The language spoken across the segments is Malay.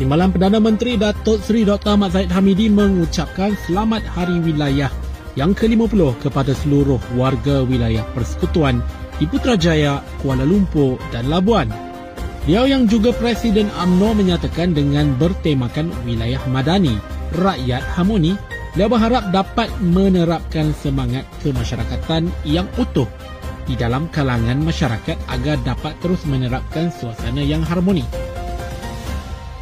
Timbalan Perdana Menteri Datuk Seri Dr. Ahmad Zahid Hamidi mengucapkan selamat Hari Wilayah yang ke-50 kepada seluruh warga wilayah persekutuan di Putrajaya, Kuala Lumpur dan Labuan. Beliau yang juga Presiden AMNO menyatakan dengan bertemakan wilayah madani, rakyat harmoni, beliau berharap dapat menerapkan semangat kemasyarakatan yang utuh di dalam kalangan masyarakat agar dapat terus menerapkan suasana yang harmoni.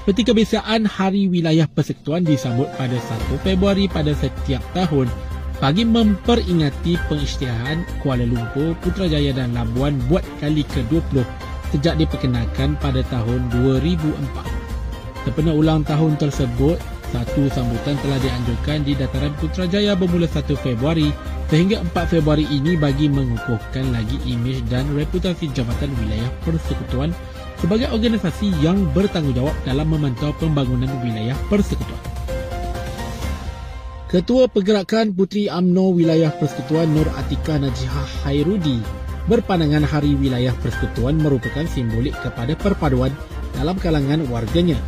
Seperti kebiasaan, Hari Wilayah Persekutuan disambut pada 1 Februari pada setiap tahun bagi memperingati pengisytiharan Kuala Lumpur, Putrajaya dan Labuan buat kali ke-20 sejak diperkenalkan pada tahun 2004. Sempena ulang tahun tersebut, satu sambutan telah dianjurkan di dataran Putrajaya bermula 1 Februari sehingga 4 Februari ini bagi mengukuhkan lagi imej dan reputasi Jabatan Wilayah Persekutuan sebagai organisasi yang bertanggungjawab dalam memantau pembangunan wilayah persekutuan. Ketua Pergerakan Puteri AMNO Wilayah Persekutuan Nur Atika Najihah Hairudi berpandangan Hari Wilayah Persekutuan merupakan simbolik kepada perpaduan dalam kalangan warganya.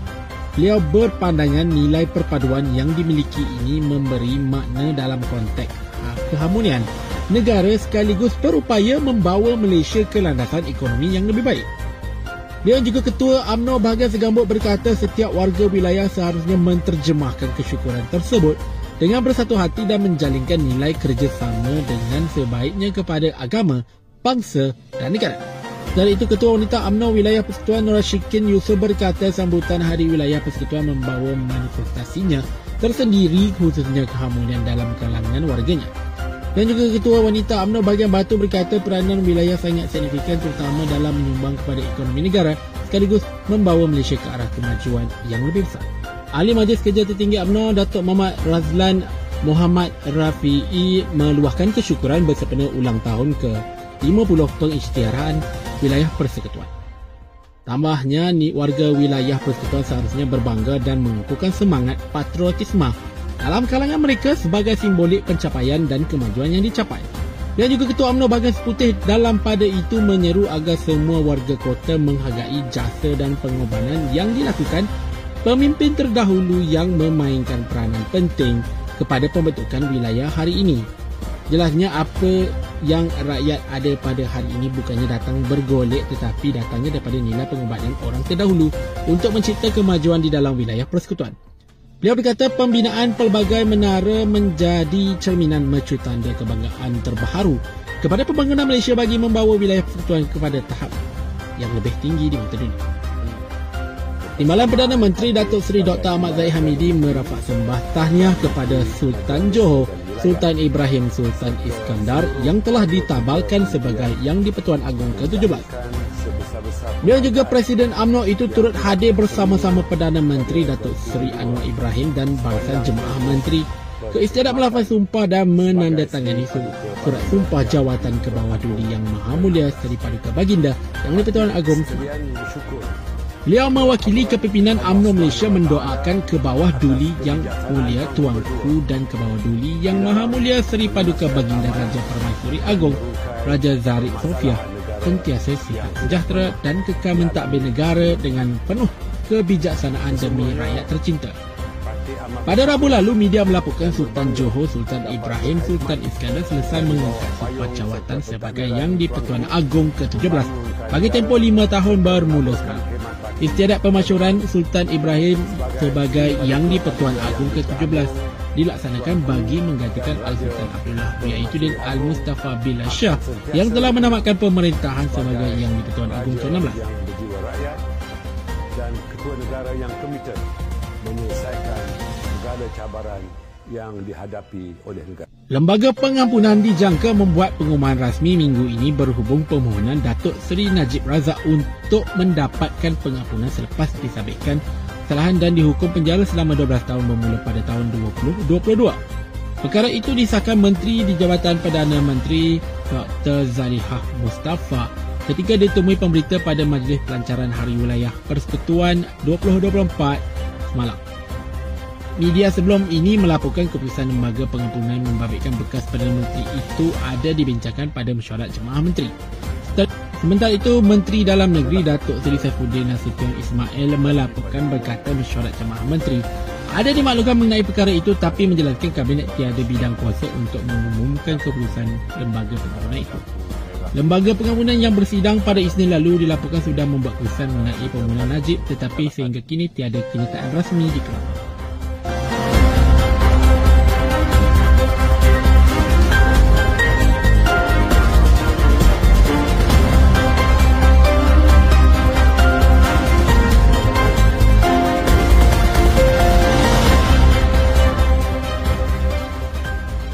Beliau berpandangan nilai perpaduan yang dimiliki ini memberi makna dalam konteks keharmonian negara sekaligus berupaya membawa Malaysia ke landasan ekonomi yang lebih baik. Dia juga Ketua AMNO bahagian segambut berkata setiap warga wilayah seharusnya menterjemahkan kesyukuran tersebut dengan bersatu hati dan menjalinkan nilai kerjasama dengan sebaiknya kepada agama, bangsa dan negara. Dari itu Ketua Wanita AMNO Wilayah Persekutuan Nora Syikin Yusof berkata sambutan Hari Wilayah Persekutuan membawa manifestasinya tersendiri khususnya keharmonian dalam kalangan warganya. Dan juga Ketua Wanita UMNO bahagian Batu berkata peranan wilayah sangat signifikan terutama dalam menyumbang kepada ekonomi negara sekaligus membawa Malaysia ke arah kemajuan yang lebih besar. Ahli Majlis Kerja Tertinggi UMNO Datuk Muhammad Razlan Muhammad Rafi'i meluahkan kesyukuran bersempena ulang tahun ke-50 pengisytiharan wilayah persekutuan. Tambahnya, ni warga wilayah persekutuan seharusnya berbangga dan mengukuhkan semangat patriotisme dalam kalangan mereka sebagai simbolik pencapaian dan kemajuan yang dicapai. Dan juga Ketua UMNO Bagan Seputih dalam pada itu menyeru agar semua warga kota menghargai jasa dan pengorbanan yang dilakukan pemimpin terdahulu yang memainkan peranan penting kepada pembentukan wilayah hari ini. Jelasnya apa yang rakyat ada pada hari ini bukannya datang bergolek tetapi datangnya daripada nilai pengorbanan orang terdahulu untuk mencipta kemajuan di dalam wilayah persekutuan. Beliau berkata pembinaan pelbagai menara menjadi cerminan mercu tanda kebanggaan terbaharu kepada pembangunan Malaysia bagi membawa wilayah persekutuan kepada tahap yang lebih tinggi di mata dunia. Timbalan Perdana Menteri Datuk Seri Dr. Ahmad Zahid Hamidi merapat sembah tahniah kepada Sultan Johor, Sultan Ibrahim Sultan Iskandar yang telah ditabalkan sebagai Yang di-Pertuan Agong ke-17. Beliau juga Presiden AMNO itu turut hadir bersama-sama Perdana Menteri Datuk Seri Anwar Ibrahim dan bangsa jemaah menteri ke istiadat melafaz sumpah dan menandatangani surat sumpah jawatan ke bawah duli yang maha mulia Seri Paduka Baginda yang di-Pertuan Agong Beliau mewakili kepimpinan UMNO Malaysia mendoakan ke bawah duli yang mulia Tuanku dan ke bawah duli yang maha mulia Seri Paduka Baginda Raja Permaisuri Agong Raja Zarid Sofia sentiasa sihat sejahtera dan kekal mentadbir negara dengan penuh kebijaksanaan demi rakyat tercinta. Pada Rabu lalu, media melaporkan Sultan Johor Sultan Ibrahim Sultan Iskandar selesai mengangkat sifat jawatan sebagai Yang di-Pertuan Agong ke-17 bagi tempoh lima tahun bermula sekarang. Istiadat pemasyuran Sultan Ibrahim sebagai Yang di-Pertuan Agong ke-17 dilaksanakan bagi menggantikan Al-Sultan Abdullah iaitu Din Al-Mustafa Billah Shah yang telah menamatkan pemerintahan sebagai Yang di-Pertuan Agong ke-16. Dan ketua negara yang komited menyelesaikan segala cabaran yang dihadapi oleh negara. Lembaga pengampunan dijangka membuat pengumuman rasmi minggu ini berhubung permohonan Datuk Seri Najib Razak untuk mendapatkan pengampunan selepas disabitkan kesalahan dan dihukum penjara selama 12 tahun bermula pada tahun 2022. Perkara itu disahkan Menteri di Jabatan Perdana Menteri Dr. Zalihah Mustafa ketika ditemui pemberita pada Majlis Pelancaran Hari Wilayah Persekutuan 2024 semalam. Media sebelum ini melaporkan keputusan lembaga pengampunan membabitkan bekas Perdana Menteri itu ada dibincangkan pada mesyuarat jemaah menteri. Sementara itu, Menteri Dalam Negeri Datuk Seri Saifuddin Nasution Ismail melaporkan berkata mesyuarat jemaah menteri ada dimaklumkan mengenai perkara itu tapi menjelaskan kabinet tiada bidang kuasa untuk mengumumkan keputusan lembaga pengampunan itu. Lembaga pengampunan yang bersidang pada Isnin lalu dilaporkan sudah membuat keputusan mengenai pembunuhan Najib tetapi sehingga kini tiada kenyataan rasmi di kelab.